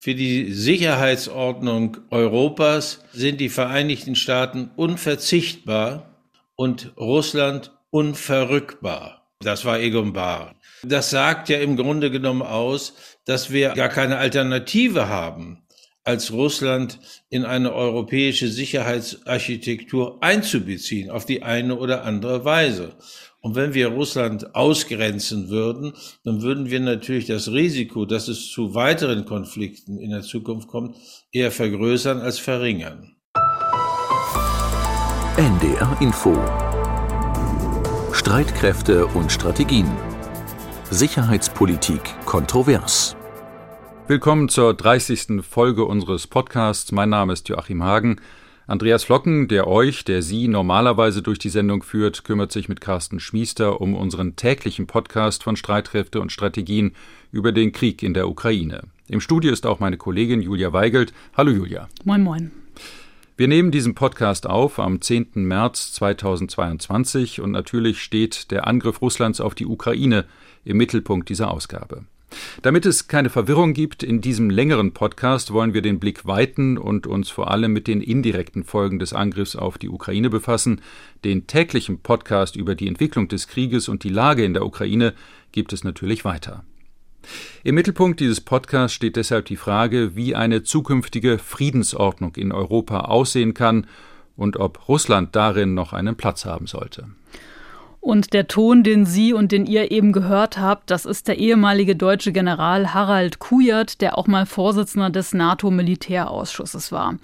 Für die Sicherheitsordnung Europas sind die Vereinigten Staaten unverzichtbar und Russland unverrückbar. Das war Egon Bahr. Das sagt ja im Grunde genommen aus, dass wir gar keine Alternative haben, als Russland in eine europäische Sicherheitsarchitektur einzubeziehen, auf die eine oder andere Weise. Und wenn wir Russland ausgrenzen würden, dann würden wir natürlich das Risiko, dass es zu weiteren Konflikten in der Zukunft kommt, eher vergrößern als verringern. NDR Info Streitkräfte und Strategien Sicherheitspolitik kontrovers Willkommen zur 30. Folge unseres Podcasts. Mein Name ist Joachim Hagen. Andreas Flocken, der euch, der Sie normalerweise durch die Sendung führt, kümmert sich mit Carsten Schmiester um unseren täglichen Podcast von Streitkräfte und Strategien über den Krieg in der Ukraine. Im Studio ist auch meine Kollegin Julia Weigelt. Hallo Julia. Moin, moin. Wir nehmen diesen Podcast auf am 10. März 2022 und natürlich steht der Angriff Russlands auf die Ukraine im Mittelpunkt dieser Ausgabe. Damit es keine Verwirrung gibt, in diesem längeren Podcast wollen wir den Blick weiten und uns vor allem mit den indirekten Folgen des Angriffs auf die Ukraine befassen. Den täglichen Podcast über die Entwicklung des Krieges und die Lage in der Ukraine gibt es natürlich weiter. Im Mittelpunkt dieses Podcasts steht deshalb die Frage, wie eine zukünftige Friedensordnung in Europa aussehen kann und ob Russland darin noch einen Platz haben sollte. Und der Ton, den Sie und den ihr eben gehört habt, das ist der ehemalige deutsche General Harald Kujat, der auch mal Vorsitzender des NATO-Militärausschusses war.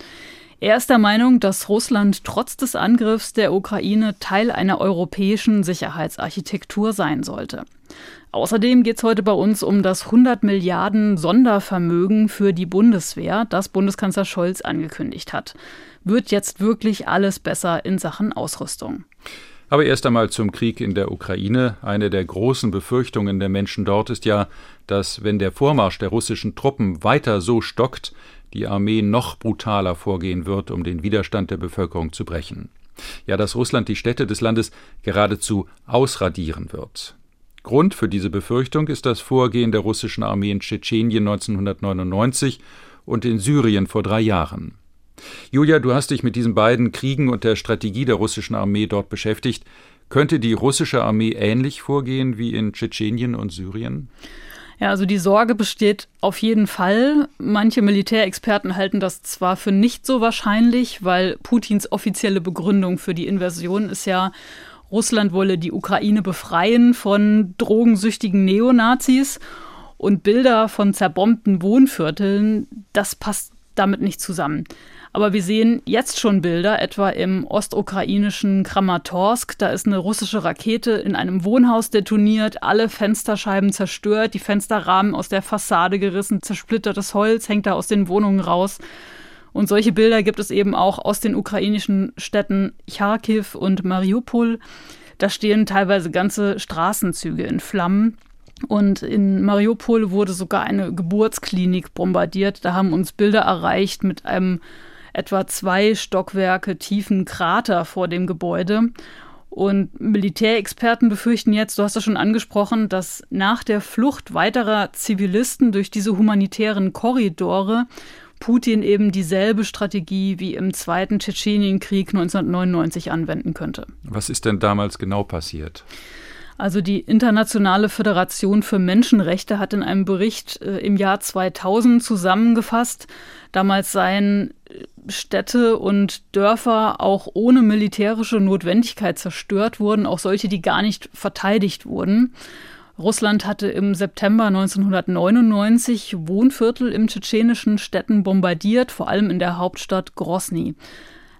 Er ist der Meinung, dass Russland trotz des Angriffs der Ukraine Teil einer europäischen Sicherheitsarchitektur sein sollte. Außerdem geht es heute bei uns um das 100 Milliarden Sondervermögen für die Bundeswehr, das Bundeskanzler Scholz angekündigt hat. Wird jetzt wirklich alles besser in Sachen Ausrüstung? Aber erst einmal zum Krieg in der Ukraine. Eine der großen Befürchtungen der Menschen dort ist ja, dass wenn der Vormarsch der russischen Truppen weiter so stockt, die Armee noch brutaler vorgehen wird, um den Widerstand der Bevölkerung zu brechen. Ja, dass Russland die Städte des Landes geradezu ausradieren wird. Grund für diese Befürchtung ist das Vorgehen der russischen Armee in Tschetschenien 1999 und in Syrien vor drei Jahren. Julia, du hast dich mit diesen beiden Kriegen und der Strategie der russischen Armee dort beschäftigt. Könnte die russische Armee ähnlich vorgehen wie in Tschetschenien und Syrien? Ja, also die Sorge besteht auf jeden Fall. Manche Militärexperten halten das zwar für nicht so wahrscheinlich, weil Putins offizielle Begründung für die Invasion ist ja, Russland wolle die Ukraine befreien von drogensüchtigen Neonazis und Bilder von zerbombten Wohnvierteln, das passt damit nicht zusammen. Aber wir sehen jetzt schon Bilder, etwa im ostukrainischen Kramatorsk. Da ist eine russische Rakete in einem Wohnhaus detoniert, alle Fensterscheiben zerstört, die Fensterrahmen aus der Fassade gerissen, zersplittertes Holz hängt da aus den Wohnungen raus. Und solche Bilder gibt es eben auch aus den ukrainischen Städten Charkiw und Mariupol. Da stehen teilweise ganze Straßenzüge in Flammen. Und in Mariupol wurde sogar eine Geburtsklinik bombardiert. Da haben uns Bilder erreicht mit einem etwa zwei Stockwerke tiefen Krater vor dem Gebäude. Und Militärexperten befürchten jetzt, du hast das schon angesprochen, dass nach der Flucht weiterer Zivilisten durch diese humanitären Korridore Putin eben dieselbe Strategie wie im Zweiten Tschetschenienkrieg 1999 anwenden könnte. Was ist denn damals genau passiert? Also die Internationale Föderation für Menschenrechte hat in einem Bericht äh, im Jahr 2000 zusammengefasst, damals seien äh, Städte und Dörfer auch ohne militärische Notwendigkeit zerstört wurden, auch solche, die gar nicht verteidigt wurden. Russland hatte im September 1999 Wohnviertel im tschetschenischen Städten bombardiert, vor allem in der Hauptstadt Grosny.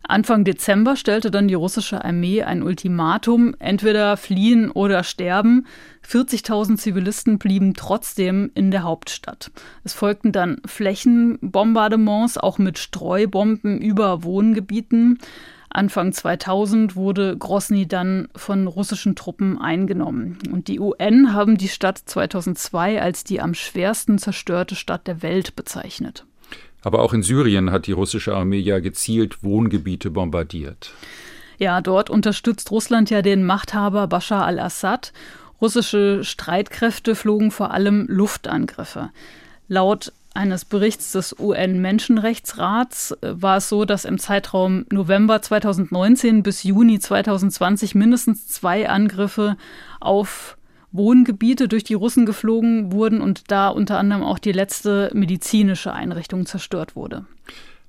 Anfang Dezember stellte dann die russische Armee ein Ultimatum, entweder fliehen oder sterben. 40.000 Zivilisten blieben trotzdem in der Hauptstadt. Es folgten dann Flächenbombardements, auch mit Streubomben über Wohngebieten. Anfang 2000 wurde Grosny dann von russischen Truppen eingenommen. Und die UN haben die Stadt 2002 als die am schwersten zerstörte Stadt der Welt bezeichnet. Aber auch in Syrien hat die russische Armee ja gezielt Wohngebiete bombardiert. Ja, dort unterstützt Russland ja den Machthaber Bashar al-Assad. Russische Streitkräfte flogen vor allem Luftangriffe. Laut eines Berichts des UN-Menschenrechtsrats äh, war es so, dass im Zeitraum November 2019 bis Juni 2020 mindestens zwei Angriffe auf Wohngebiete durch die Russen geflogen wurden und da unter anderem auch die letzte medizinische Einrichtung zerstört wurde.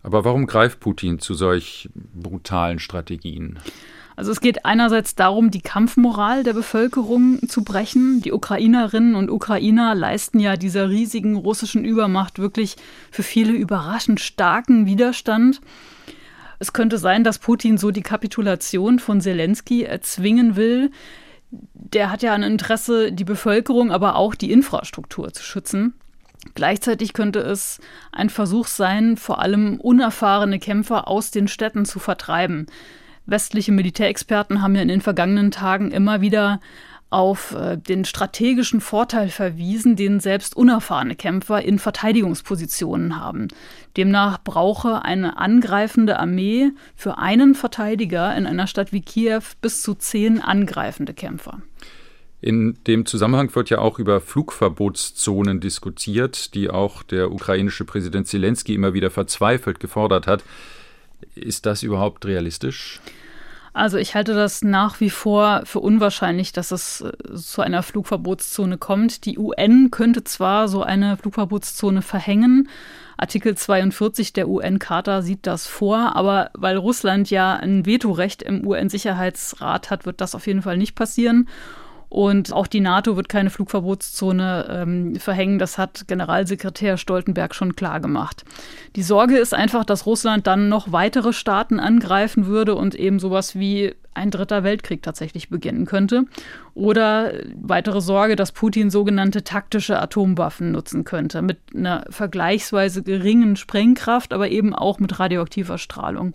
Aber warum greift Putin zu solch brutalen Strategien? Also es geht einerseits darum, die Kampfmoral der Bevölkerung zu brechen. Die Ukrainerinnen und Ukrainer leisten ja dieser riesigen russischen Übermacht wirklich für viele überraschend starken Widerstand. Es könnte sein, dass Putin so die Kapitulation von Zelensky erzwingen will. Der hat ja ein Interesse, die Bevölkerung, aber auch die Infrastruktur zu schützen. Gleichzeitig könnte es ein Versuch sein, vor allem unerfahrene Kämpfer aus den Städten zu vertreiben. Westliche Militärexperten haben ja in den vergangenen Tagen immer wieder auf äh, den strategischen Vorteil verwiesen, den selbst unerfahrene Kämpfer in Verteidigungspositionen haben. Demnach brauche eine angreifende Armee für einen Verteidiger in einer Stadt wie Kiew bis zu zehn angreifende Kämpfer. In dem Zusammenhang wird ja auch über Flugverbotszonen diskutiert, die auch der ukrainische Präsident Zelensky immer wieder verzweifelt gefordert hat. Ist das überhaupt realistisch? Also ich halte das nach wie vor für unwahrscheinlich, dass es äh, zu einer Flugverbotszone kommt. Die UN könnte zwar so eine Flugverbotszone verhängen, Artikel 42 der UN-Charta sieht das vor, aber weil Russland ja ein Vetorecht im UN-Sicherheitsrat hat, wird das auf jeden Fall nicht passieren. Und auch die NATO wird keine Flugverbotszone ähm, verhängen. Das hat Generalsekretär Stoltenberg schon klar gemacht. Die Sorge ist einfach, dass Russland dann noch weitere Staaten angreifen würde und eben sowas wie ein dritter Weltkrieg tatsächlich beginnen könnte. Oder weitere Sorge, dass Putin sogenannte taktische Atomwaffen nutzen könnte, mit einer vergleichsweise geringen Sprengkraft, aber eben auch mit radioaktiver Strahlung.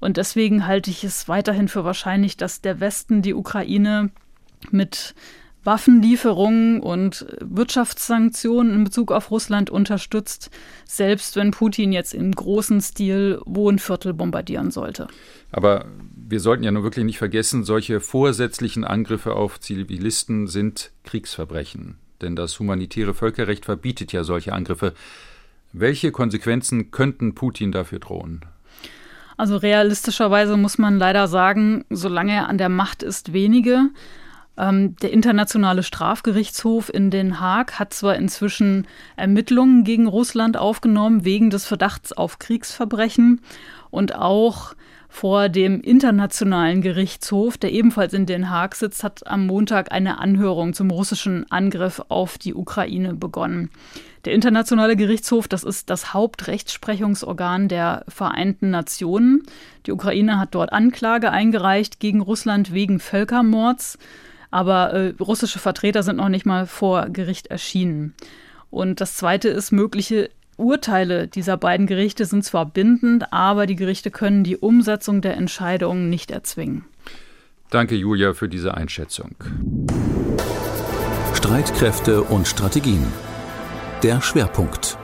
Und deswegen halte ich es weiterhin für wahrscheinlich, dass der Westen die Ukraine mit Waffenlieferungen und Wirtschaftssanktionen in Bezug auf Russland unterstützt, selbst wenn Putin jetzt im großen Stil Wohnviertel bombardieren sollte. Aber wir sollten ja nur wirklich nicht vergessen, solche vorsätzlichen Angriffe auf Zivilisten sind Kriegsverbrechen. Denn das humanitäre Völkerrecht verbietet ja solche Angriffe. Welche Konsequenzen könnten Putin dafür drohen? Also realistischerweise muss man leider sagen, solange er an der Macht ist, wenige. Ähm, der Internationale Strafgerichtshof in Den Haag hat zwar inzwischen Ermittlungen gegen Russland aufgenommen wegen des Verdachts auf Kriegsverbrechen und auch vor dem Internationalen Gerichtshof, der ebenfalls in Den Haag sitzt, hat am Montag eine Anhörung zum russischen Angriff auf die Ukraine begonnen. Der Internationale Gerichtshof, das ist das Hauptrechtsprechungsorgan der Vereinten Nationen. Die Ukraine hat dort Anklage eingereicht gegen Russland wegen Völkermords aber äh, russische Vertreter sind noch nicht mal vor Gericht erschienen. Und das Zweite ist, mögliche Urteile dieser beiden Gerichte sind zwar bindend, aber die Gerichte können die Umsetzung der Entscheidungen nicht erzwingen. Danke, Julia, für diese Einschätzung. Streitkräfte und Strategien. Der Schwerpunkt.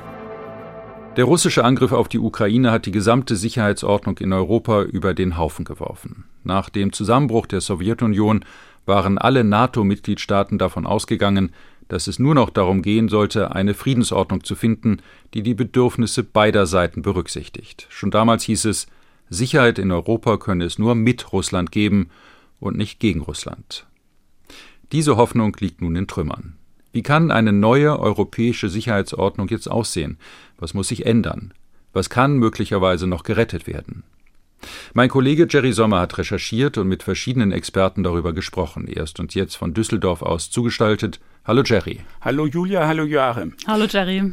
Der russische Angriff auf die Ukraine hat die gesamte Sicherheitsordnung in Europa über den Haufen geworfen. Nach dem Zusammenbruch der Sowjetunion waren alle NATO-Mitgliedstaaten davon ausgegangen, dass es nur noch darum gehen sollte, eine Friedensordnung zu finden, die die Bedürfnisse beider Seiten berücksichtigt. Schon damals hieß es, Sicherheit in Europa könne es nur mit Russland geben und nicht gegen Russland. Diese Hoffnung liegt nun in Trümmern. Wie kann eine neue europäische Sicherheitsordnung jetzt aussehen? Was muss sich ändern? Was kann möglicherweise noch gerettet werden? Mein Kollege Jerry Sommer hat recherchiert und mit verschiedenen Experten darüber gesprochen. Erst und jetzt von Düsseldorf aus zugestaltet. Hallo Jerry. Hallo Julia, hallo Joachim. Hallo Jerry.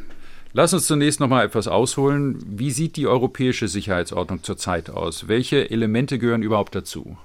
Lass uns zunächst noch mal etwas ausholen. Wie sieht die europäische Sicherheitsordnung zurzeit aus? Welche Elemente gehören überhaupt dazu?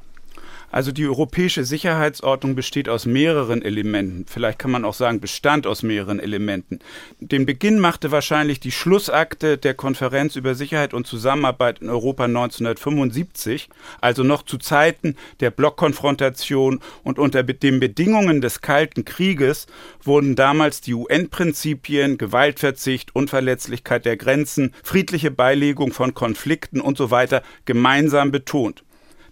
Also die europäische Sicherheitsordnung besteht aus mehreren Elementen. Vielleicht kann man auch sagen, bestand aus mehreren Elementen. Den Beginn machte wahrscheinlich die Schlussakte der Konferenz über Sicherheit und Zusammenarbeit in Europa 1975, also noch zu Zeiten der Blockkonfrontation und unter den Bedingungen des Kalten Krieges wurden damals die UN-Prinzipien, Gewaltverzicht, Unverletzlichkeit der Grenzen, friedliche Beilegung von Konflikten und so weiter gemeinsam betont.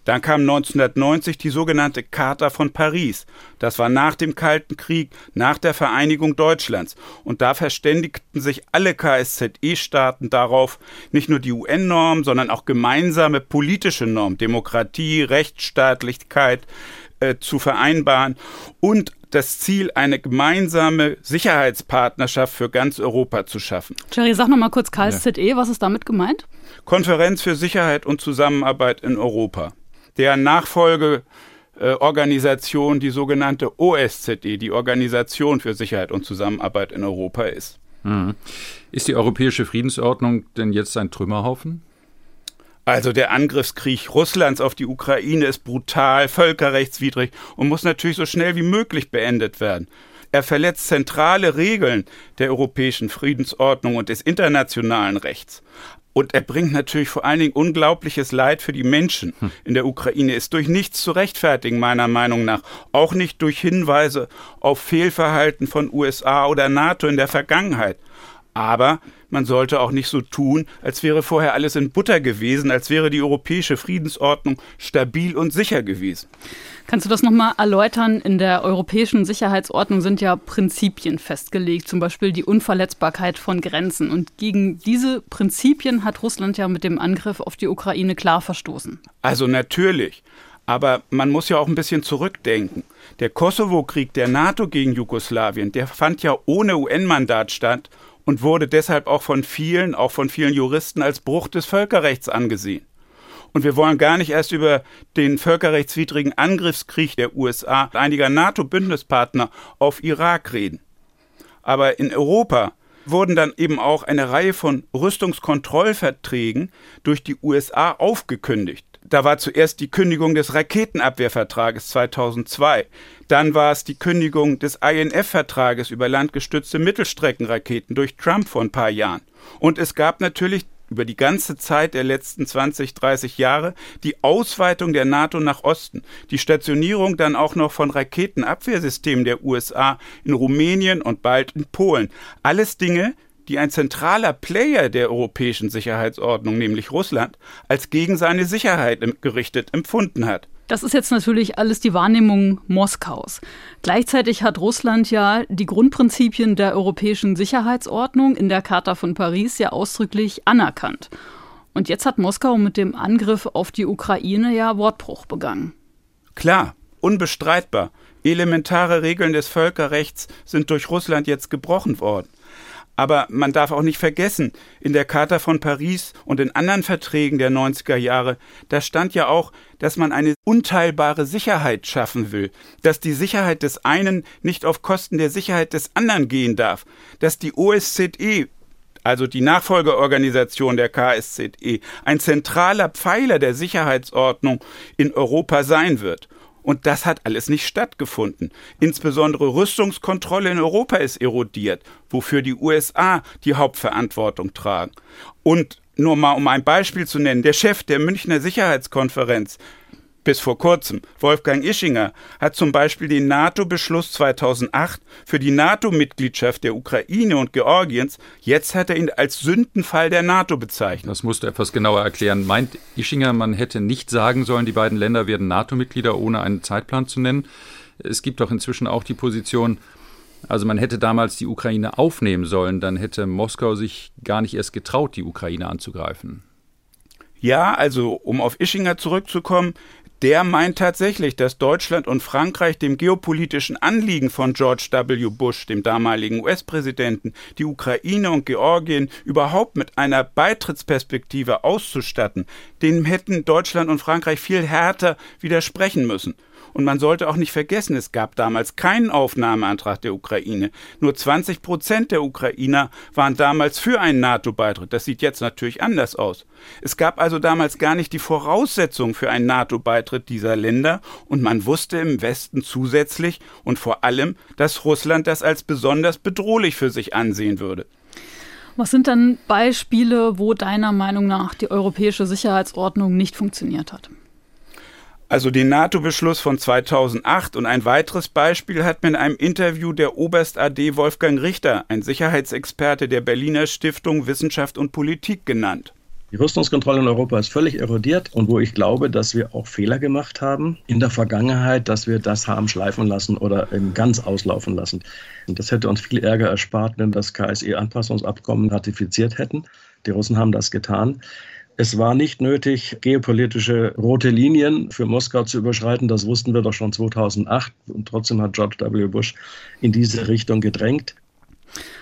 Dann kam 1990 die sogenannte Charta von Paris. Das war nach dem Kalten Krieg, nach der Vereinigung Deutschlands. Und da verständigten sich alle KSZE-Staaten darauf, nicht nur die UN-Normen, sondern auch gemeinsame politische Normen, Demokratie, Rechtsstaatlichkeit äh, zu vereinbaren und das Ziel, eine gemeinsame Sicherheitspartnerschaft für ganz Europa zu schaffen. Jerry, sag noch mal kurz KSZE, ja. was ist damit gemeint? Konferenz für Sicherheit und Zusammenarbeit in Europa. Deren Nachfolgeorganisation die sogenannte OSZE, die Organisation für Sicherheit und Zusammenarbeit in Europa ist. Mhm. Ist die europäische Friedensordnung denn jetzt ein Trümmerhaufen? Also der Angriffskrieg Russlands auf die Ukraine ist brutal, völkerrechtswidrig und muss natürlich so schnell wie möglich beendet werden. Er verletzt zentrale Regeln der europäischen Friedensordnung und des internationalen Rechts. Und er bringt natürlich vor allen Dingen unglaubliches Leid für die Menschen hm. in der Ukraine. Ist durch nichts zu rechtfertigen, meiner Meinung nach. Auch nicht durch Hinweise auf Fehlverhalten von USA oder NATO in der Vergangenheit. Aber man sollte auch nicht so tun, als wäre vorher alles in Butter gewesen, als wäre die europäische Friedensordnung stabil und sicher gewesen. Kannst du das nochmal erläutern? In der europäischen Sicherheitsordnung sind ja Prinzipien festgelegt, zum Beispiel die Unverletzbarkeit von Grenzen. Und gegen diese Prinzipien hat Russland ja mit dem Angriff auf die Ukraine klar verstoßen. Also natürlich. Aber man muss ja auch ein bisschen zurückdenken. Der Kosovo-Krieg der NATO gegen Jugoslawien, der fand ja ohne UN-Mandat statt und wurde deshalb auch von vielen, auch von vielen Juristen als Bruch des Völkerrechts angesehen. Und wir wollen gar nicht erst über den völkerrechtswidrigen Angriffskrieg der USA und einiger NATO-Bündnispartner auf Irak reden. Aber in Europa wurden dann eben auch eine Reihe von Rüstungskontrollverträgen durch die USA aufgekündigt. Da war zuerst die Kündigung des Raketenabwehrvertrages 2002. Dann war es die Kündigung des INF-Vertrages über landgestützte Mittelstreckenraketen durch Trump vor ein paar Jahren. Und es gab natürlich über die ganze Zeit der letzten 20, 30 Jahre die Ausweitung der NATO nach Osten, die Stationierung dann auch noch von Raketenabwehrsystemen der USA in Rumänien und bald in Polen. Alles Dinge, die ein zentraler Player der europäischen Sicherheitsordnung, nämlich Russland, als gegen seine Sicherheit gerichtet empfunden hat. Das ist jetzt natürlich alles die Wahrnehmung Moskaus. Gleichzeitig hat Russland ja die Grundprinzipien der europäischen Sicherheitsordnung in der Charta von Paris ja ausdrücklich anerkannt. Und jetzt hat Moskau mit dem Angriff auf die Ukraine ja Wortbruch begangen. Klar, unbestreitbar. Elementare Regeln des Völkerrechts sind durch Russland jetzt gebrochen worden. Aber man darf auch nicht vergessen, in der Charta von Paris und in anderen Verträgen der 90er Jahre, da stand ja auch, dass man eine unteilbare Sicherheit schaffen will, dass die Sicherheit des einen nicht auf Kosten der Sicherheit des anderen gehen darf, dass die OSZE also die Nachfolgeorganisation der KSZE, ein zentraler Pfeiler der Sicherheitsordnung in Europa sein wird. Und das hat alles nicht stattgefunden. Insbesondere Rüstungskontrolle in Europa ist erodiert, wofür die USA die Hauptverantwortung tragen. Und nur mal um ein Beispiel zu nennen, der Chef der Münchner Sicherheitskonferenz, bis vor kurzem. Wolfgang Ischinger hat zum Beispiel den NATO-Beschluss 2008 für die NATO-Mitgliedschaft der Ukraine und Georgiens, jetzt hat er ihn als Sündenfall der NATO bezeichnet. Das musst du etwas genauer erklären. Meint Ischinger, man hätte nicht sagen sollen, die beiden Länder werden NATO-Mitglieder, ohne einen Zeitplan zu nennen? Es gibt doch inzwischen auch die Position, also man hätte damals die Ukraine aufnehmen sollen, dann hätte Moskau sich gar nicht erst getraut, die Ukraine anzugreifen. Ja, also um auf Ischinger zurückzukommen, der meint tatsächlich, dass Deutschland und Frankreich dem geopolitischen Anliegen von George W. Bush, dem damaligen US-Präsidenten, die Ukraine und Georgien überhaupt mit einer Beitrittsperspektive auszustatten, dem hätten Deutschland und Frankreich viel härter widersprechen müssen. Und man sollte auch nicht vergessen, es gab damals keinen Aufnahmeantrag der Ukraine. Nur 20 Prozent der Ukrainer waren damals für einen NATO-Beitritt. Das sieht jetzt natürlich anders aus. Es gab also damals gar nicht die Voraussetzungen für einen NATO-Beitritt dieser Länder und man wusste im Westen zusätzlich und vor allem, dass Russland das als besonders bedrohlich für sich ansehen würde. Was sind dann Beispiele, wo deiner Meinung nach die europäische Sicherheitsordnung nicht funktioniert hat? Also den NATO-Beschluss von 2008 und ein weiteres Beispiel hat mir in einem Interview der Oberst AD Wolfgang Richter, ein Sicherheitsexperte der Berliner Stiftung Wissenschaft und Politik, genannt. Die Rüstungskontrolle in Europa ist völlig erodiert und wo ich glaube, dass wir auch Fehler gemacht haben in der Vergangenheit, dass wir das haben schleifen lassen oder ganz auslaufen lassen. Und das hätte uns viel Ärger erspart, wenn wir das KSE-Anpassungsabkommen ratifiziert hätten. Die Russen haben das getan. Es war nicht nötig, geopolitische rote Linien für Moskau zu überschreiten. Das wussten wir doch schon 2008. Und trotzdem hat George W. Bush in diese Richtung gedrängt.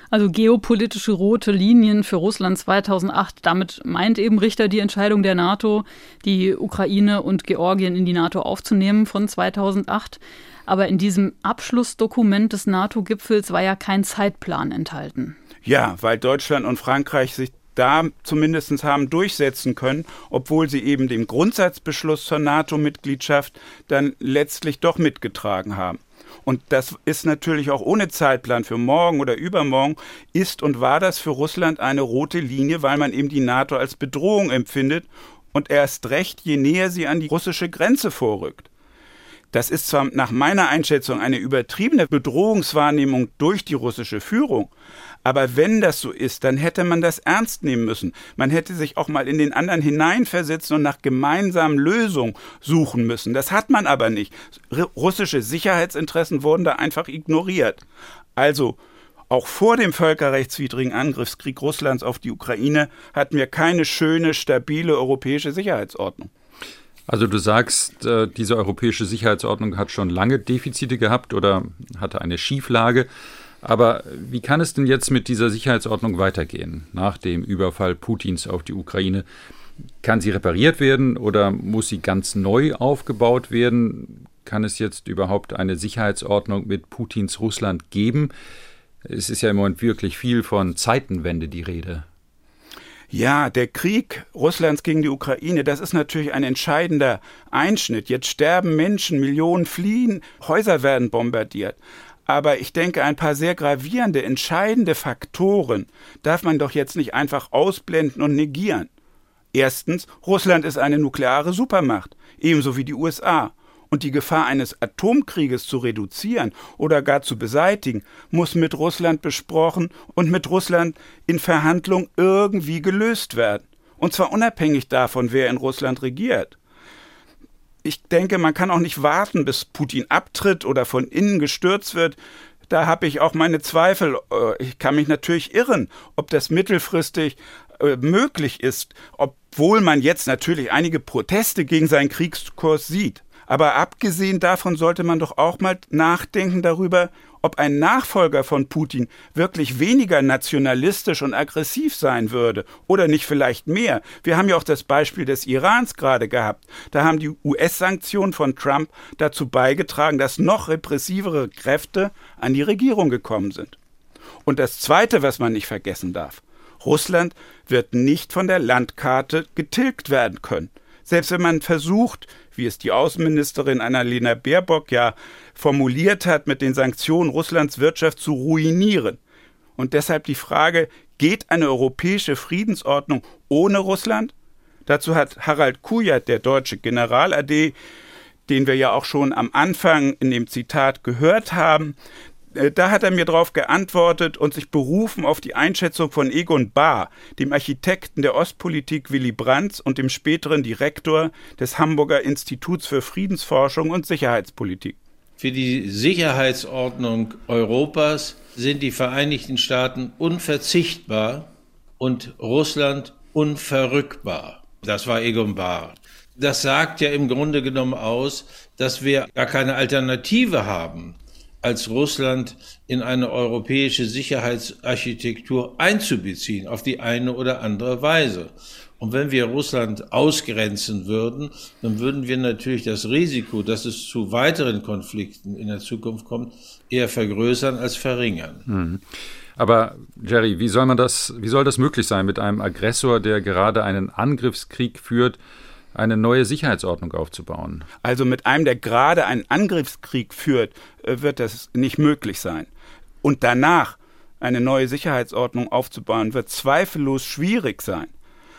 Also geopolitische rote Linien für Russland 2008. Damit meint eben Richter die Entscheidung der NATO, die Ukraine und Georgien in die NATO aufzunehmen von 2008. Aber in diesem Abschlussdokument des NATO-Gipfels war ja kein Zeitplan enthalten. Ja, weil Deutschland und Frankreich sich da zumindest haben durchsetzen können, obwohl sie eben den Grundsatzbeschluss zur NATO-Mitgliedschaft dann letztlich doch mitgetragen haben. Und das ist natürlich auch ohne Zeitplan für morgen oder übermorgen, ist und war das für Russland eine rote Linie, weil man eben die NATO als Bedrohung empfindet und erst recht, je näher sie an die russische Grenze vorrückt. Das ist zwar nach meiner Einschätzung eine übertriebene Bedrohungswahrnehmung durch die russische Führung, aber wenn das so ist, dann hätte man das ernst nehmen müssen. Man hätte sich auch mal in den anderen hineinversetzen und nach gemeinsamen Lösungen suchen müssen. Das hat man aber nicht. Russische Sicherheitsinteressen wurden da einfach ignoriert. Also, auch vor dem völkerrechtswidrigen Angriffskrieg Russlands auf die Ukraine hatten wir keine schöne, stabile europäische Sicherheitsordnung. Also du sagst, äh, diese europäische Sicherheitsordnung hat schon lange Defizite gehabt oder hatte eine Schieflage. Aber wie kann es denn jetzt mit dieser Sicherheitsordnung weitergehen nach dem Überfall Putins auf die Ukraine? Kann sie repariert werden oder muss sie ganz neu aufgebaut werden? Kann es jetzt überhaupt eine Sicherheitsordnung mit Putins Russland geben? Es ist ja im Moment wirklich viel von Zeitenwende die Rede. Ja, der Krieg Russlands gegen die Ukraine, das ist natürlich ein entscheidender Einschnitt. Jetzt sterben Menschen, Millionen fliehen, Häuser werden bombardiert. Aber ich denke, ein paar sehr gravierende, entscheidende Faktoren darf man doch jetzt nicht einfach ausblenden und negieren. Erstens, Russland ist eine nukleare Supermacht, ebenso wie die USA und die Gefahr eines Atomkrieges zu reduzieren oder gar zu beseitigen, muss mit Russland besprochen und mit Russland in Verhandlung irgendwie gelöst werden. Und zwar unabhängig davon, wer in Russland regiert. Ich denke, man kann auch nicht warten, bis Putin abtritt oder von innen gestürzt wird. Da habe ich auch meine Zweifel. Äh, ich kann mich natürlich irren, ob das mittelfristig äh, möglich ist, obwohl man jetzt natürlich einige Proteste gegen seinen Kriegskurs sieht. Aber abgesehen davon sollte man doch auch mal nachdenken darüber, ob ein Nachfolger von Putin wirklich weniger nationalistisch und aggressiv sein würde oder nicht vielleicht mehr. Wir haben ja auch das Beispiel des Irans gerade gehabt. Da haben die US-Sanktionen von Trump dazu beigetragen, dass noch repressivere Kräfte an die Regierung gekommen sind. Und das Zweite, was man nicht vergessen darf, Russland wird nicht von der Landkarte getilgt werden können. Selbst wenn man versucht, wie es die Außenministerin Annalena Baerbock ja formuliert hat, mit den Sanktionen Russlands Wirtschaft zu ruinieren. Und deshalb die Frage, geht eine europäische Friedensordnung ohne Russland? Dazu hat Harald Kujat, der deutsche General-AD, den wir ja auch schon am Anfang in dem Zitat gehört haben, da hat er mir darauf geantwortet und sich berufen auf die Einschätzung von Egon Bahr, dem Architekten der Ostpolitik Willy Brandt und dem späteren Direktor des Hamburger Instituts für Friedensforschung und Sicherheitspolitik. Für die Sicherheitsordnung Europas sind die Vereinigten Staaten unverzichtbar und Russland unverrückbar. Das war Egon Bahr. Das sagt ja im Grunde genommen aus, dass wir gar keine Alternative haben als Russland in eine europäische Sicherheitsarchitektur einzubeziehen, auf die eine oder andere Weise. Und wenn wir Russland ausgrenzen würden, dann würden wir natürlich das Risiko, dass es zu weiteren Konflikten in der Zukunft kommt, eher vergrößern als verringern. Mhm. Aber Jerry, wie soll man das, wie soll das möglich sein mit einem Aggressor, der gerade einen Angriffskrieg führt? Eine neue Sicherheitsordnung aufzubauen. Also mit einem, der gerade einen Angriffskrieg führt, äh, wird das nicht möglich sein. Und danach eine neue Sicherheitsordnung aufzubauen, wird zweifellos schwierig sein.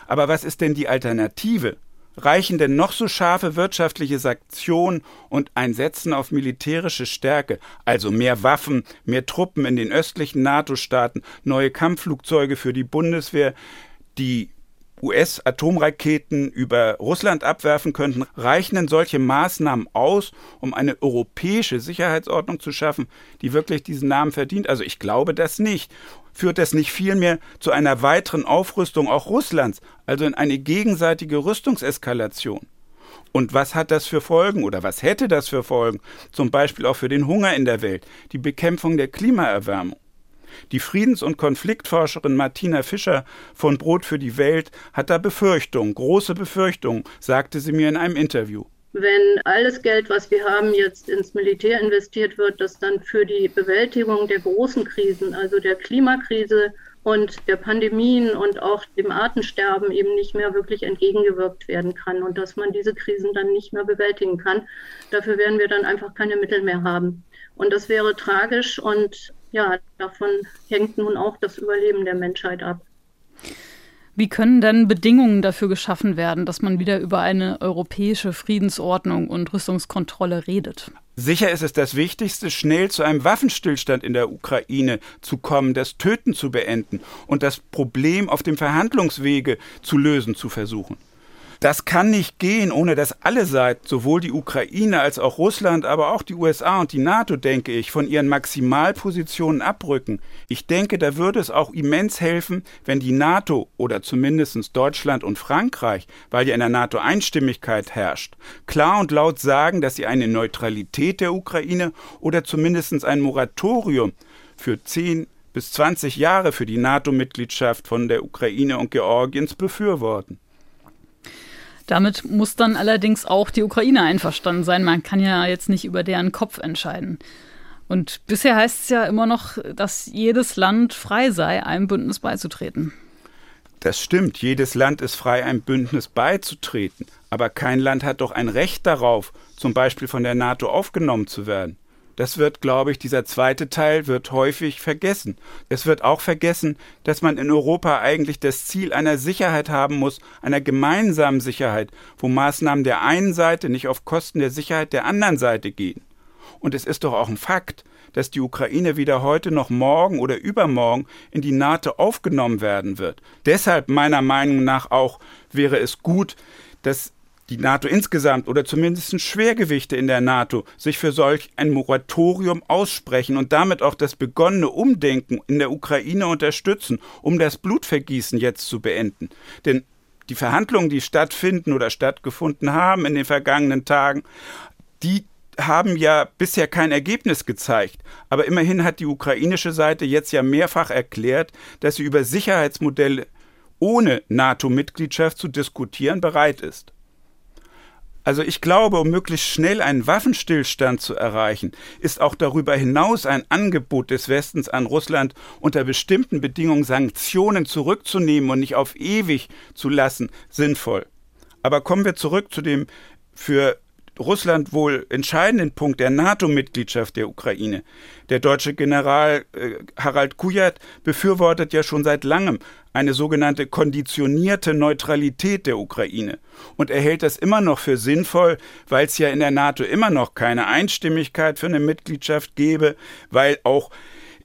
Aber was ist denn die Alternative? Reichen denn noch so scharfe wirtschaftliche Sanktionen und ein Setzen auf militärische Stärke, also mehr Waffen, mehr Truppen in den östlichen NATO-Staaten, neue Kampfflugzeuge für die Bundeswehr, die US-Atomraketen über Russland abwerfen könnten, reichen denn solche Maßnahmen aus, um eine europäische Sicherheitsordnung zu schaffen, die wirklich diesen Namen verdient? Also ich glaube das nicht. Führt das nicht vielmehr zu einer weiteren Aufrüstung auch Russlands, also in eine gegenseitige Rüstungseskalation? Und was hat das für Folgen oder was hätte das für Folgen? Zum Beispiel auch für den Hunger in der Welt, die Bekämpfung der Klimaerwärmung. Die Friedens- und Konfliktforscherin Martina Fischer von Brot für die Welt hat da Befürchtungen, große Befürchtungen, sagte sie mir in einem Interview. Wenn alles Geld, was wir haben, jetzt ins Militär investiert wird, das dann für die Bewältigung der großen Krisen, also der Klimakrise und der Pandemien und auch dem Artensterben eben nicht mehr wirklich entgegengewirkt werden kann und dass man diese Krisen dann nicht mehr bewältigen kann. Dafür werden wir dann einfach keine Mittel mehr haben. Und das wäre tragisch und ja, davon hängt nun auch das Überleben der Menschheit ab. Wie können denn Bedingungen dafür geschaffen werden, dass man wieder über eine europäische Friedensordnung und Rüstungskontrolle redet? Sicher ist es das Wichtigste, schnell zu einem Waffenstillstand in der Ukraine zu kommen, das Töten zu beenden und das Problem auf dem Verhandlungswege zu lösen zu versuchen. Das kann nicht gehen, ohne dass alle Seiten, sowohl die Ukraine als auch Russland, aber auch die USA und die NATO, denke ich, von ihren Maximalpositionen abrücken. Ich denke, da würde es auch immens helfen, wenn die NATO oder zumindest Deutschland und Frankreich, weil ja in der NATO Einstimmigkeit herrscht, klar und laut sagen, dass sie eine Neutralität der Ukraine oder zumindest ein Moratorium für zehn bis 20 Jahre für die NATO-Mitgliedschaft von der Ukraine und Georgiens befürworten. Damit muss dann allerdings auch die Ukraine einverstanden sein. Man kann ja jetzt nicht über deren Kopf entscheiden. Und bisher heißt es ja immer noch, dass jedes Land frei sei, einem Bündnis beizutreten. Das stimmt, jedes Land ist frei, einem Bündnis beizutreten. Aber kein Land hat doch ein Recht darauf, zum Beispiel von der NATO aufgenommen zu werden. Das wird, glaube ich, dieser zweite Teil wird häufig vergessen. Es wird auch vergessen, dass man in Europa eigentlich das Ziel einer Sicherheit haben muss, einer gemeinsamen Sicherheit, wo Maßnahmen der einen Seite nicht auf Kosten der Sicherheit der anderen Seite gehen. Und es ist doch auch ein Fakt, dass die Ukraine weder heute noch morgen oder übermorgen in die NATO aufgenommen werden wird. Deshalb meiner Meinung nach auch wäre es gut, dass die NATO insgesamt oder zumindest Schwergewichte in der NATO sich für solch ein Moratorium aussprechen und damit auch das begonnene Umdenken in der Ukraine unterstützen, um das Blutvergießen jetzt zu beenden. Denn die Verhandlungen, die stattfinden oder stattgefunden haben in den vergangenen Tagen, die haben ja bisher kein Ergebnis gezeigt. Aber immerhin hat die ukrainische Seite jetzt ja mehrfach erklärt, dass sie über Sicherheitsmodelle ohne NATO-Mitgliedschaft zu diskutieren bereit ist. Also ich glaube, um möglichst schnell einen Waffenstillstand zu erreichen, ist auch darüber hinaus ein Angebot des Westens an Russland unter bestimmten Bedingungen Sanktionen zurückzunehmen und nicht auf ewig zu lassen sinnvoll. Aber kommen wir zurück zu dem für Russland wohl entscheidenden Punkt der NATO-Mitgliedschaft der Ukraine. Der deutsche General äh, Harald Kujat befürwortet ja schon seit langem eine sogenannte konditionierte Neutralität der Ukraine und er hält das immer noch für sinnvoll, weil es ja in der NATO immer noch keine Einstimmigkeit für eine Mitgliedschaft gäbe, weil auch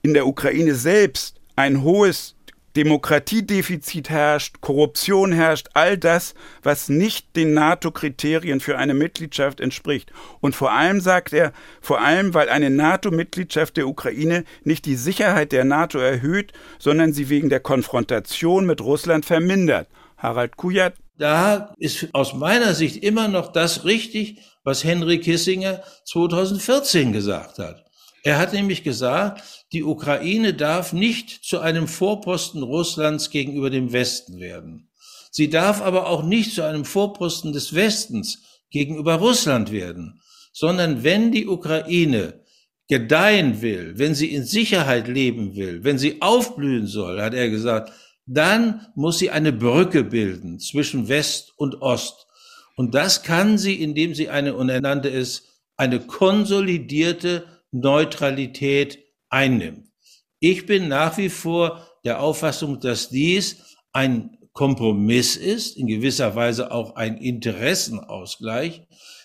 in der Ukraine selbst ein hohes Demokratiedefizit herrscht, Korruption herrscht, all das, was nicht den NATO-Kriterien für eine Mitgliedschaft entspricht. Und vor allem sagt er, vor allem, weil eine NATO-Mitgliedschaft der Ukraine nicht die Sicherheit der NATO erhöht, sondern sie wegen der Konfrontation mit Russland vermindert. Harald Kujat. Da ist aus meiner Sicht immer noch das richtig, was Henry Kissinger 2014 gesagt hat. Er hat nämlich gesagt, die Ukraine darf nicht zu einem Vorposten Russlands gegenüber dem Westen werden. Sie darf aber auch nicht zu einem Vorposten des Westens gegenüber Russland werden, sondern wenn die Ukraine gedeihen will, wenn sie in Sicherheit leben will, wenn sie aufblühen soll, hat er gesagt, dann muss sie eine Brücke bilden zwischen West und Ost. Und das kann sie, indem sie eine, und er nannte es, eine konsolidierte Neutralität einnimmt. Ich bin nach wie vor der Auffassung, dass dies ein Kompromiss ist, in gewisser Weise auch ein Interessenausgleich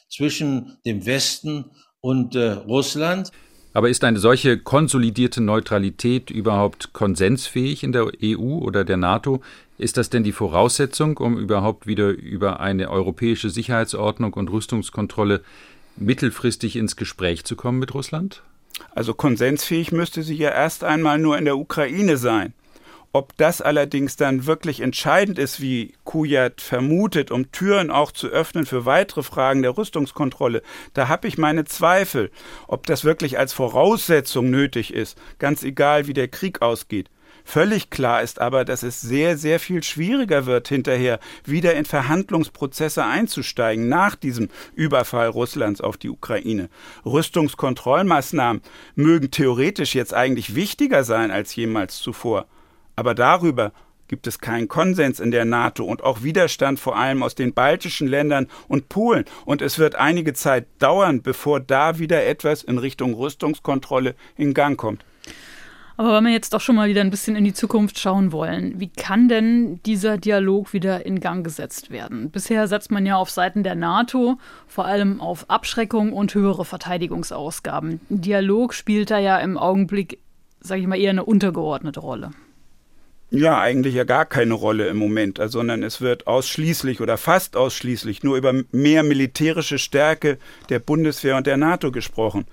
zwischen dem Westen und äh, Russland. Aber ist eine solche konsolidierte Neutralität überhaupt konsensfähig in der EU oder der NATO? Ist das denn die Voraussetzung, um überhaupt wieder über eine europäische Sicherheitsordnung und Rüstungskontrolle mittelfristig ins Gespräch zu kommen mit Russland? Also konsensfähig müsste sie ja erst einmal nur in der Ukraine sein. Ob das allerdings dann wirklich entscheidend ist, wie Kujat vermutet, um Türen auch zu öffnen für weitere Fragen der Rüstungskontrolle, da habe ich meine Zweifel, ob das wirklich als Voraussetzung nötig ist, ganz egal wie der Krieg ausgeht. Völlig klar ist aber, dass es sehr, sehr viel schwieriger wird, hinterher wieder in Verhandlungsprozesse einzusteigen nach diesem Überfall Russlands auf die Ukraine. Rüstungskontrollmaßnahmen mögen theoretisch jetzt eigentlich wichtiger sein als jemals zuvor. Aber darüber gibt es keinen Konsens in der NATO und auch Widerstand vor allem aus den baltischen Ländern und Polen. Und es wird einige Zeit dauern, bevor da wieder etwas in Richtung Rüstungskontrolle in Gang kommt. Aber wenn wir jetzt doch schon mal wieder ein bisschen in die Zukunft schauen wollen, wie kann denn dieser Dialog wieder in Gang gesetzt werden? Bisher setzt man ja auf Seiten der NATO vor allem auf Abschreckung und höhere Verteidigungsausgaben. Dialog spielt da ja im Augenblick, sage ich mal, eher eine untergeordnete Rolle. Ja, eigentlich ja gar keine Rolle im Moment, sondern es wird ausschließlich oder fast ausschließlich nur über mehr militärische Stärke der Bundeswehr und der NATO gesprochen.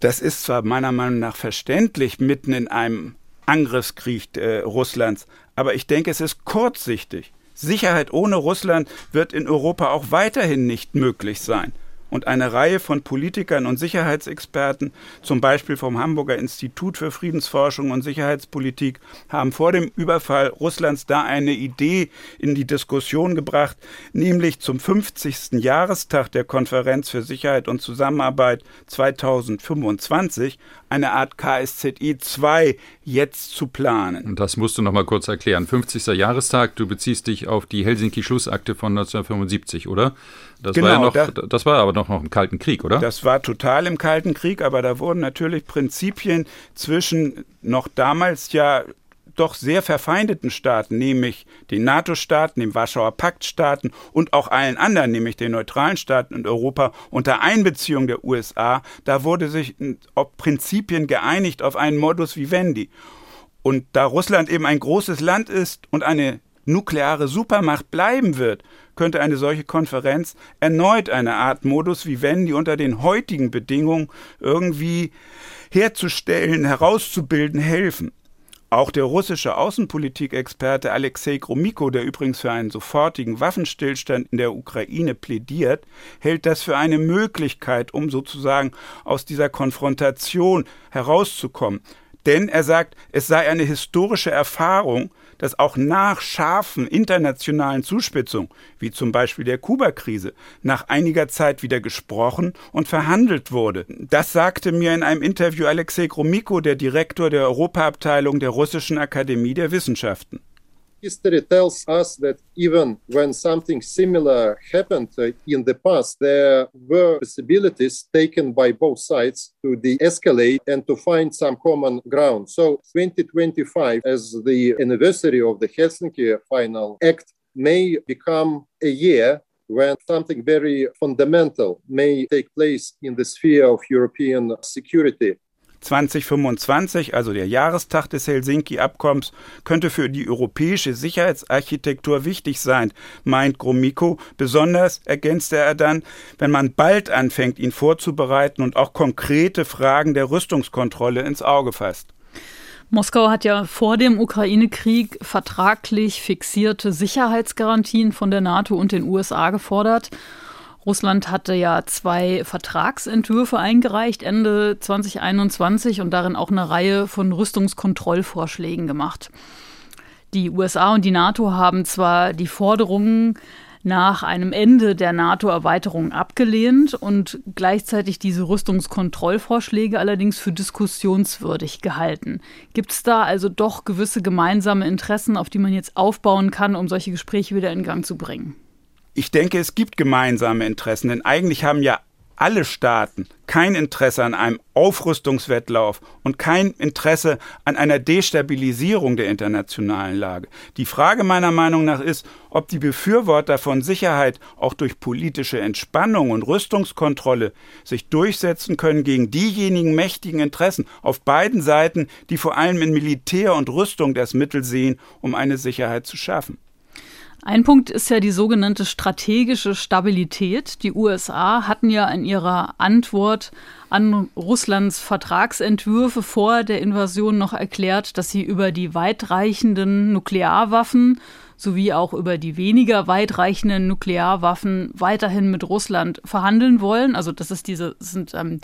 Das ist zwar meiner Meinung nach verständlich mitten in einem Angriffskrieg äh, Russlands, aber ich denke, es ist kurzsichtig. Sicherheit ohne Russland wird in Europa auch weiterhin nicht möglich sein und eine Reihe von Politikern und Sicherheitsexperten, zum Beispiel vom Hamburger Institut für Friedensforschung und Sicherheitspolitik, haben vor dem Überfall Russlands da eine Idee in die Diskussion gebracht, nämlich zum 50. Jahrestag der Konferenz für Sicherheit und Zusammenarbeit 2025 eine Art KSZE 2 jetzt zu planen. Und das musst du noch mal kurz erklären. 50. Jahrestag, du beziehst dich auf die Helsinki-Schlussakte von 1975, oder? Das genau, war ja genau, noch, da, das war aber noch, noch im Kalten Krieg, oder? Das war total im Kalten Krieg, aber da wurden natürlich Prinzipien zwischen noch damals ja doch sehr verfeindeten Staaten, nämlich den NATO-Staaten, den Warschauer Pakt-Staaten und auch allen anderen, nämlich den neutralen Staaten in Europa unter Einbeziehung der USA, da wurde sich auf Prinzipien geeinigt auf einen Modus vivendi. Und da Russland eben ein großes Land ist und eine nukleare Supermacht bleiben wird, könnte eine solche Konferenz erneut eine Art Modus vivendi unter den heutigen Bedingungen irgendwie herzustellen, herauszubilden helfen. Auch der russische Außenpolitikexperte Alexei Gromyko, der übrigens für einen sofortigen Waffenstillstand in der Ukraine plädiert, hält das für eine Möglichkeit, um sozusagen aus dieser Konfrontation herauszukommen. Denn er sagt, es sei eine historische Erfahrung, dass auch nach scharfen internationalen Zuspitzungen, wie zum Beispiel der Kuba-Krise, nach einiger Zeit wieder gesprochen und verhandelt wurde. Das sagte mir in einem Interview Alexei Gromyko, der Direktor der Europaabteilung der Russischen Akademie der Wissenschaften. History tells us that even when something similar happened in the past, there were possibilities taken by both sides to de-escalate and to find some common ground. So 2025, as the anniversary of the Helsinki Final Act, may become a year when something very fundamental may take place in the sphere of European security. 2025, also der Jahrestag des Helsinki-Abkommens, könnte für die europäische Sicherheitsarchitektur wichtig sein, meint Gromyko. Besonders, ergänzte er dann, wenn man bald anfängt, ihn vorzubereiten und auch konkrete Fragen der Rüstungskontrolle ins Auge fasst. Moskau hat ja vor dem Ukraine-Krieg vertraglich fixierte Sicherheitsgarantien von der NATO und den USA gefordert. Russland hatte ja zwei Vertragsentwürfe eingereicht Ende 2021 und darin auch eine Reihe von Rüstungskontrollvorschlägen gemacht. Die USA und die NATO haben zwar die Forderungen nach einem Ende der NATO-Erweiterung abgelehnt und gleichzeitig diese Rüstungskontrollvorschläge allerdings für diskussionswürdig gehalten. Gibt es da also doch gewisse gemeinsame Interessen, auf die man jetzt aufbauen kann, um solche Gespräche wieder in Gang zu bringen? Ich denke, es gibt gemeinsame Interessen, denn eigentlich haben ja alle Staaten kein Interesse an einem Aufrüstungswettlauf und kein Interesse an einer Destabilisierung der internationalen Lage. Die Frage meiner Meinung nach ist, ob die Befürworter von Sicherheit auch durch politische Entspannung und Rüstungskontrolle sich durchsetzen können gegen diejenigen mächtigen Interessen auf beiden Seiten, die vor allem in Militär und Rüstung das Mittel sehen, um eine Sicherheit zu schaffen. Ein Punkt ist ja die sogenannte strategische Stabilität. Die USA hatten ja in ihrer Antwort an Russlands Vertragsentwürfe vor der Invasion noch erklärt, dass sie über die weitreichenden Nuklearwaffen sowie auch über die weniger weitreichenden Nuklearwaffen weiterhin mit Russland verhandeln wollen. Also das ist diese sind ähm,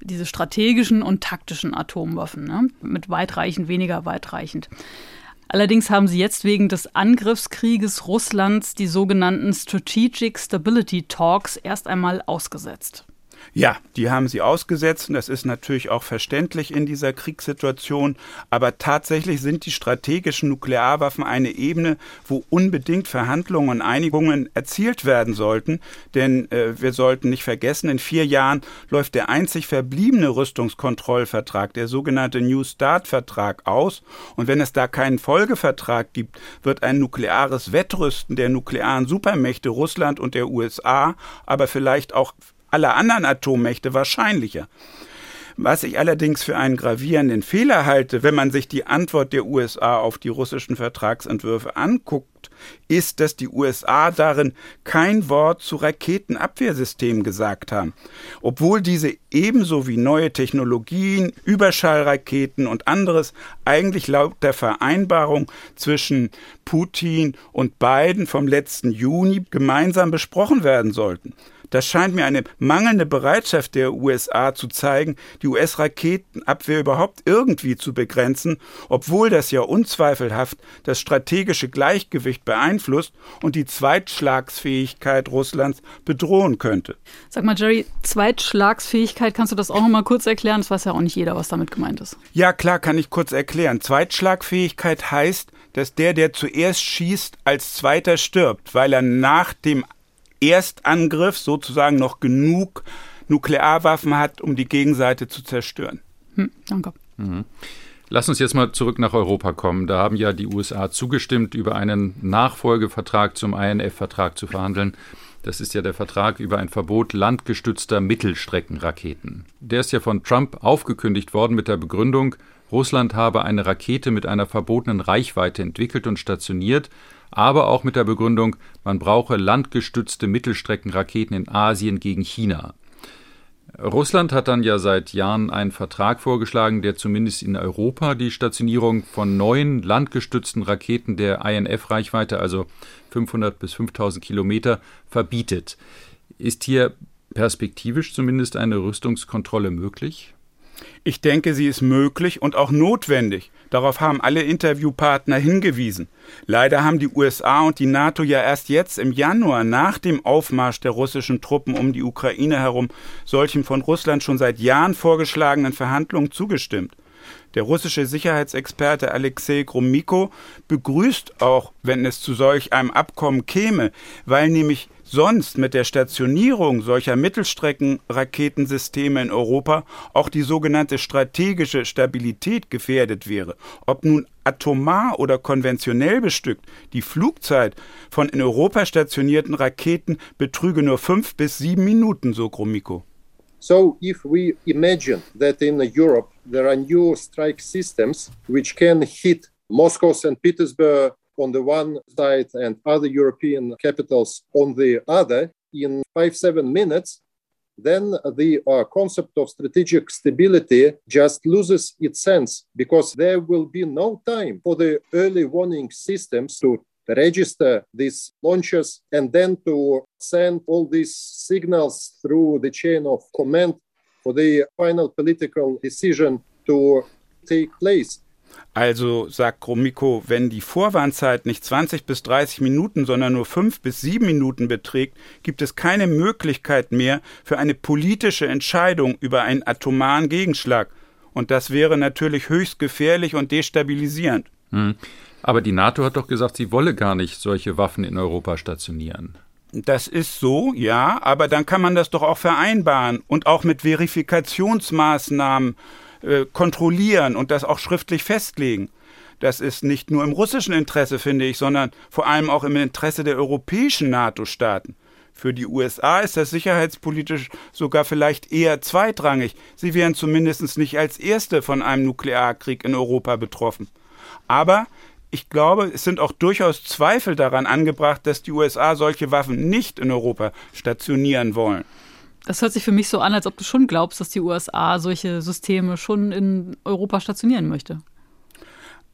diese strategischen und taktischen Atomwaffen, ne? mit weitreichend, weniger weitreichend. Allerdings haben sie jetzt wegen des Angriffskrieges Russlands die sogenannten Strategic Stability Talks erst einmal ausgesetzt. Ja, die haben sie ausgesetzt und das ist natürlich auch verständlich in dieser Kriegssituation. Aber tatsächlich sind die strategischen Nuklearwaffen eine Ebene, wo unbedingt Verhandlungen und Einigungen erzielt werden sollten. Denn äh, wir sollten nicht vergessen, in vier Jahren läuft der einzig verbliebene Rüstungskontrollvertrag, der sogenannte New Start-Vertrag, aus. Und wenn es da keinen Folgevertrag gibt, wird ein nukleares Wettrüsten der nuklearen Supermächte Russland und der USA, aber vielleicht auch aller anderen Atommächte wahrscheinlicher. Was ich allerdings für einen gravierenden Fehler halte, wenn man sich die Antwort der USA auf die russischen Vertragsentwürfe anguckt, ist, dass die USA darin kein Wort zu Raketenabwehrsystemen gesagt haben, obwohl diese ebenso wie neue Technologien, Überschallraketen und anderes eigentlich laut der Vereinbarung zwischen Putin und Biden vom letzten Juni gemeinsam besprochen werden sollten. Das scheint mir eine mangelnde Bereitschaft der USA zu zeigen, die US-Raketenabwehr überhaupt irgendwie zu begrenzen, obwohl das ja unzweifelhaft das strategische Gleichgewicht beeinflusst und die Zweitschlagsfähigkeit Russlands bedrohen könnte. Sag mal, Jerry, Zweitschlagsfähigkeit, kannst du das auch noch mal kurz erklären? Das weiß ja auch nicht jeder, was damit gemeint ist. Ja, klar, kann ich kurz erklären. Zweitschlagfähigkeit heißt, dass der, der zuerst schießt, als zweiter stirbt, weil er nach dem Erstangriff sozusagen noch genug Nuklearwaffen hat, um die Gegenseite zu zerstören. Hm, danke. Mhm. Lass uns jetzt mal zurück nach Europa kommen. Da haben ja die USA zugestimmt, über einen Nachfolgevertrag zum INF-Vertrag zu verhandeln. Das ist ja der Vertrag über ein Verbot landgestützter Mittelstreckenraketen. Der ist ja von Trump aufgekündigt worden mit der Begründung, Russland habe eine Rakete mit einer verbotenen Reichweite entwickelt und stationiert, aber auch mit der Begründung, man brauche landgestützte Mittelstreckenraketen in Asien gegen China. Russland hat dann ja seit Jahren einen Vertrag vorgeschlagen, der zumindest in Europa die Stationierung von neuen landgestützten Raketen der INF-Reichweite, also 500 bis 5000 Kilometer, verbietet. Ist hier perspektivisch zumindest eine Rüstungskontrolle möglich? Ich denke, sie ist möglich und auch notwendig. Darauf haben alle Interviewpartner hingewiesen. Leider haben die USA und die NATO ja erst jetzt im Januar nach dem Aufmarsch der russischen Truppen um die Ukraine herum solchen von Russland schon seit Jahren vorgeschlagenen Verhandlungen zugestimmt. Der russische Sicherheitsexperte Alexei Gromyko begrüßt auch, wenn es zu solch einem Abkommen käme, weil nämlich sonst mit der Stationierung solcher Mittelstreckenraketensysteme in Europa auch die sogenannte strategische Stabilität gefährdet wäre. Ob nun atomar oder konventionell bestückt, die Flugzeit von in Europa stationierten Raketen betrüge nur fünf bis sieben Minuten, so Gromiko. So, if we imagine that in Europe there are new strike systems which can hit Moscow, St. Petersburg, on the one side and other European capitals on the other in five, seven minutes, then the uh, concept of strategic stability just loses its sense because there will be no time for the early warning systems to register these launches and then to send all these signals through the chain of command for the final political decision to take place. Also sagt Gromiko, wenn die Vorwarnzeit nicht 20 bis 30 Minuten, sondern nur 5 bis 7 Minuten beträgt, gibt es keine Möglichkeit mehr für eine politische Entscheidung über einen atomaren Gegenschlag. Und das wäre natürlich höchst gefährlich und destabilisierend. Hm. Aber die NATO hat doch gesagt, sie wolle gar nicht solche Waffen in Europa stationieren. Das ist so, ja, aber dann kann man das doch auch vereinbaren und auch mit Verifikationsmaßnahmen äh, kontrollieren und das auch schriftlich festlegen. Das ist nicht nur im russischen Interesse, finde ich, sondern vor allem auch im Interesse der europäischen NATO-Staaten. Für die USA ist das sicherheitspolitisch sogar vielleicht eher zweitrangig. Sie wären zumindest nicht als Erste von einem Nuklearkrieg in Europa betroffen. Aber ich glaube, es sind auch durchaus Zweifel daran angebracht, dass die USA solche Waffen nicht in Europa stationieren wollen. Das hört sich für mich so an, als ob du schon glaubst, dass die USA solche Systeme schon in Europa stationieren möchte.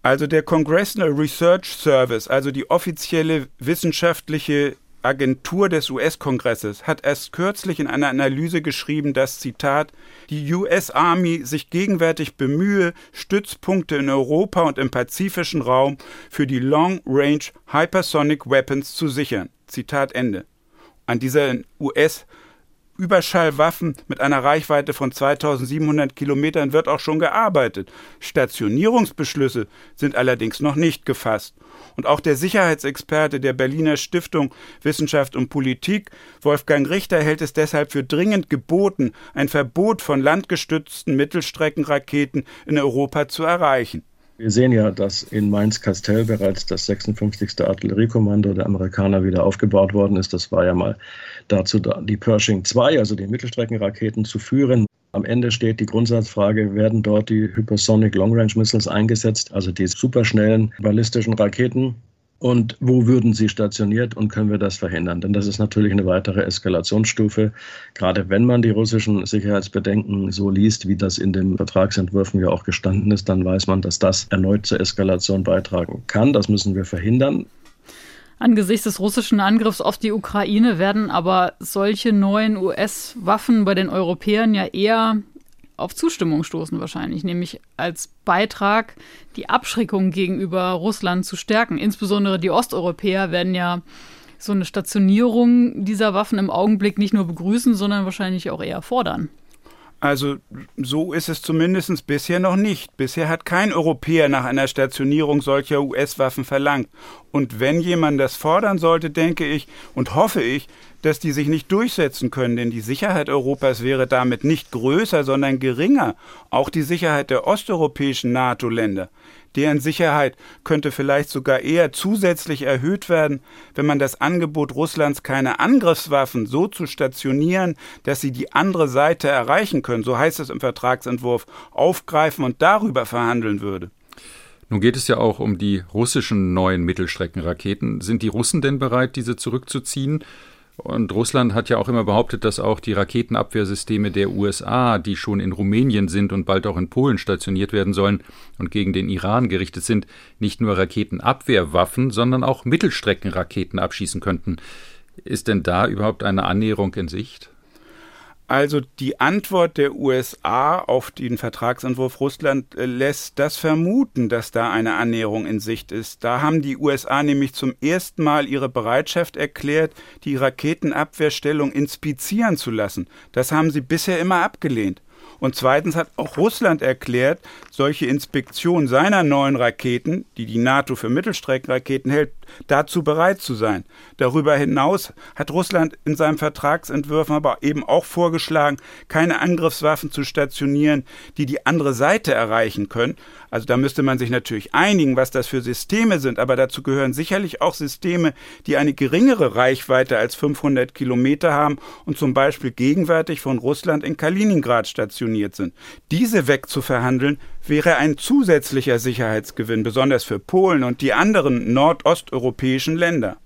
Also der Congressional Research Service, also die offizielle wissenschaftliche Agentur des US-Kongresses hat erst kürzlich in einer Analyse geschrieben, dass Zitat die US Army sich gegenwärtig bemühe, Stützpunkte in Europa und im pazifischen Raum für die Long Range Hypersonic Weapons zu sichern. Zitat Ende. An dieser US Überschallwaffen mit einer Reichweite von 2700 Kilometern wird auch schon gearbeitet. Stationierungsbeschlüsse sind allerdings noch nicht gefasst. Und auch der Sicherheitsexperte der Berliner Stiftung Wissenschaft und Politik, Wolfgang Richter, hält es deshalb für dringend geboten, ein Verbot von landgestützten Mittelstreckenraketen in Europa zu erreichen. Wir sehen ja, dass in Mainz-Kastell bereits das 56. Artilleriekommando der Amerikaner wieder aufgebaut worden ist. Das war ja mal dazu da, die Pershing 2, also die Mittelstreckenraketen, zu führen. Am Ende steht die Grundsatzfrage, werden dort die Hypersonic Long Range Missiles eingesetzt, also die superschnellen ballistischen Raketen? Und wo würden sie stationiert und können wir das verhindern? Denn das ist natürlich eine weitere Eskalationsstufe. Gerade wenn man die russischen Sicherheitsbedenken so liest, wie das in den Vertragsentwürfen ja auch gestanden ist, dann weiß man, dass das erneut zur Eskalation beitragen kann. Das müssen wir verhindern. Angesichts des russischen Angriffs auf die Ukraine werden aber solche neuen US-Waffen bei den Europäern ja eher auf Zustimmung stoßen wahrscheinlich, nämlich als Beitrag, die Abschreckung gegenüber Russland zu stärken. Insbesondere die Osteuropäer werden ja so eine Stationierung dieser Waffen im Augenblick nicht nur begrüßen, sondern wahrscheinlich auch eher fordern. Also so ist es zumindest bisher noch nicht. Bisher hat kein Europäer nach einer Stationierung solcher US-Waffen verlangt. Und wenn jemand das fordern sollte, denke ich und hoffe ich, dass die sich nicht durchsetzen können, denn die Sicherheit Europas wäre damit nicht größer, sondern geringer. Auch die Sicherheit der osteuropäischen NATO-Länder. Deren Sicherheit könnte vielleicht sogar eher zusätzlich erhöht werden, wenn man das Angebot Russlands, keine Angriffswaffen so zu stationieren, dass sie die andere Seite erreichen können, so heißt es im Vertragsentwurf, aufgreifen und darüber verhandeln würde. Nun geht es ja auch um die russischen neuen Mittelstreckenraketen. Sind die Russen denn bereit, diese zurückzuziehen? Und Russland hat ja auch immer behauptet, dass auch die Raketenabwehrsysteme der USA, die schon in Rumänien sind und bald auch in Polen stationiert werden sollen und gegen den Iran gerichtet sind, nicht nur Raketenabwehrwaffen, sondern auch Mittelstreckenraketen abschießen könnten. Ist denn da überhaupt eine Annäherung in Sicht? Also die Antwort der USA auf den Vertragsentwurf Russland äh, lässt das vermuten, dass da eine Annäherung in Sicht ist. Da haben die USA nämlich zum ersten Mal ihre Bereitschaft erklärt, die Raketenabwehrstellung inspizieren zu lassen. Das haben sie bisher immer abgelehnt. Und zweitens hat auch Russland erklärt, solche Inspektion seiner neuen Raketen, die die NATO für Mittelstreckenraketen hält, dazu bereit zu sein. Darüber hinaus hat Russland in seinem Vertragsentwurf aber eben auch vorgeschlagen, keine Angriffswaffen zu stationieren, die die andere Seite erreichen können. Also da müsste man sich natürlich einigen, was das für Systeme sind, aber dazu gehören sicherlich auch Systeme, die eine geringere Reichweite als 500 Kilometer haben und zum Beispiel gegenwärtig von Russland in Kaliningrad stationiert sind. Diese wegzuverhandeln, wäre ein zusätzlicher Sicherheitsgewinn, besonders für Polen und die anderen nordosteuropäischen Länder.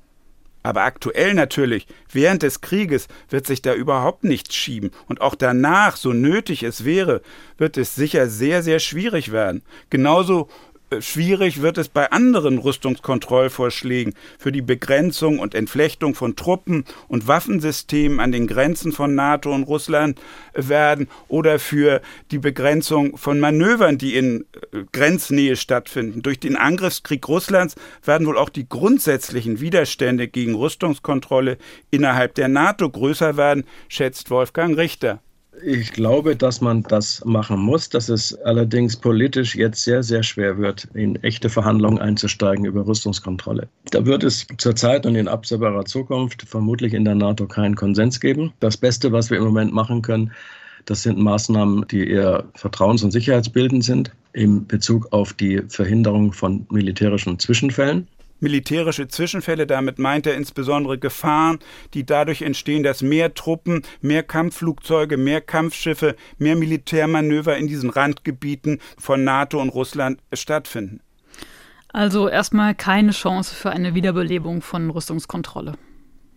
Aber aktuell natürlich, während des Krieges, wird sich da überhaupt nichts schieben. Und auch danach, so nötig es wäre, wird es sicher sehr, sehr schwierig werden. Genauso schwierig wird es bei anderen Rüstungskontrollvorschlägen für die Begrenzung und Entflechtung von Truppen und Waffensystemen an den Grenzen von NATO und Russland werden oder für die Begrenzung von Manövern, die in äh, Grenznähe stattfinden. Durch den Angriffskrieg Russlands werden wohl auch die grundsätzlichen Widerstände gegen Rüstungskontrolle innerhalb der NATO größer werden, schätzt Wolfgang Richter. Ich glaube, dass man das machen muss, dass es allerdings politisch jetzt sehr, sehr schwer wird, in echte Verhandlungen einzusteigen über Rüstungskontrolle. Da wird es zurzeit und in absehbarer Zukunft vermutlich in der NATO keinen Konsens geben. Das Beste, was wir im Moment machen können, das sind Maßnahmen, die eher vertrauens- und sicherheitsbildend sind in Bezug auf die Verhinderung von militärischen Zwischenfällen militärische Zwischenfälle. Damit meint er insbesondere Gefahren, die dadurch entstehen, dass mehr Truppen, mehr Kampfflugzeuge, mehr Kampfschiffe, mehr Militärmanöver in diesen Randgebieten von NATO und Russland stattfinden. Also erstmal keine Chance für eine Wiederbelebung von Rüstungskontrolle.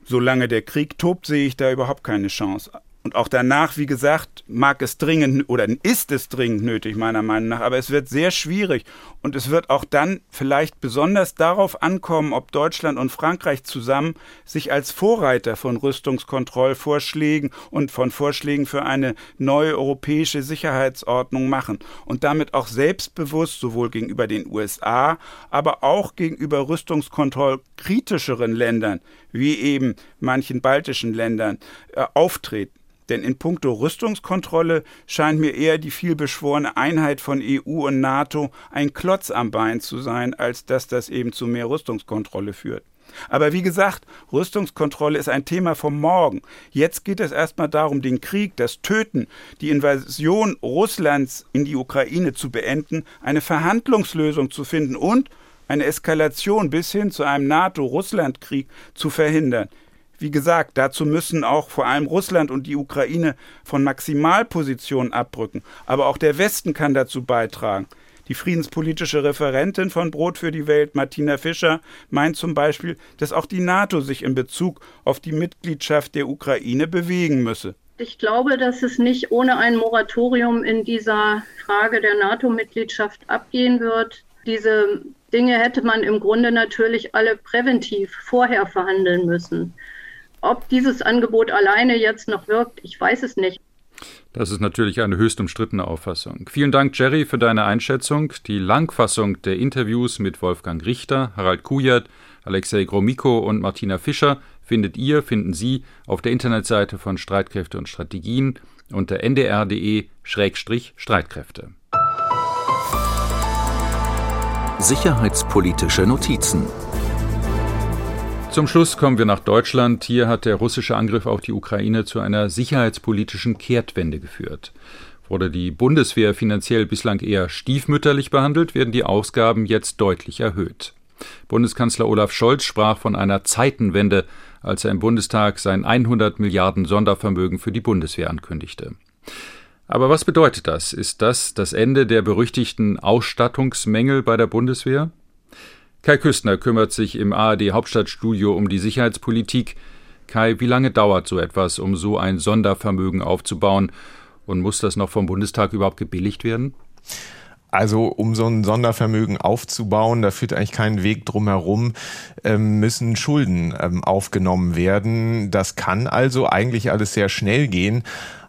Solange der Krieg tobt, sehe ich da überhaupt keine Chance. Und auch danach, wie gesagt, mag es dringend oder ist es dringend nötig, meiner Meinung nach. Aber es wird sehr schwierig. Und es wird auch dann vielleicht besonders darauf ankommen, ob Deutschland und Frankreich zusammen sich als Vorreiter von Rüstungskontrollvorschlägen und von Vorschlägen für eine neue europäische Sicherheitsordnung machen. Und damit auch selbstbewusst sowohl gegenüber den USA, aber auch gegenüber rüstungskontrollkritischeren Ländern, wie eben manchen baltischen Ländern, äh, auftreten. Denn in puncto Rüstungskontrolle scheint mir eher die vielbeschworene Einheit von EU und NATO ein Klotz am Bein zu sein, als dass das eben zu mehr Rüstungskontrolle führt. Aber wie gesagt, Rüstungskontrolle ist ein Thema vom Morgen. Jetzt geht es erstmal darum, den Krieg, das Töten, die Invasion Russlands in die Ukraine zu beenden, eine Verhandlungslösung zu finden und eine Eskalation bis hin zu einem NATO-Russland-Krieg zu verhindern. Wie gesagt, dazu müssen auch vor allem Russland und die Ukraine von Maximalpositionen abrücken. Aber auch der Westen kann dazu beitragen. Die friedenspolitische Referentin von Brot für die Welt, Martina Fischer, meint zum Beispiel, dass auch die NATO sich in Bezug auf die Mitgliedschaft der Ukraine bewegen müsse. Ich glaube, dass es nicht ohne ein Moratorium in dieser Frage der NATO-Mitgliedschaft abgehen wird. Diese Dinge hätte man im Grunde natürlich alle präventiv vorher verhandeln müssen. Ob dieses Angebot alleine jetzt noch wirkt, ich weiß es nicht. Das ist natürlich eine höchst umstrittene Auffassung. Vielen Dank, Jerry, für deine Einschätzung. Die Langfassung der Interviews mit Wolfgang Richter, Harald Kujat, Alexei Gromiko und Martina Fischer findet ihr, finden Sie auf der Internetseite von Streitkräfte und Strategien unter ndr.de-streitkräfte. Sicherheitspolitische Notizen zum Schluss kommen wir nach Deutschland. Hier hat der russische Angriff auf die Ukraine zu einer sicherheitspolitischen Kehrtwende geführt. Wurde die Bundeswehr finanziell bislang eher stiefmütterlich behandelt, werden die Ausgaben jetzt deutlich erhöht. Bundeskanzler Olaf Scholz sprach von einer Zeitenwende, als er im Bundestag sein 100 Milliarden Sondervermögen für die Bundeswehr ankündigte. Aber was bedeutet das? Ist das das Ende der berüchtigten Ausstattungsmängel bei der Bundeswehr? Kai Küstner kümmert sich im ARD Hauptstadtstudio um die Sicherheitspolitik. Kai, wie lange dauert so etwas, um so ein Sondervermögen aufzubauen? Und muss das noch vom Bundestag überhaupt gebilligt werden? Also um so ein Sondervermögen aufzubauen, da führt eigentlich kein Weg drum herum, ähm, müssen Schulden ähm, aufgenommen werden. Das kann also eigentlich alles sehr schnell gehen.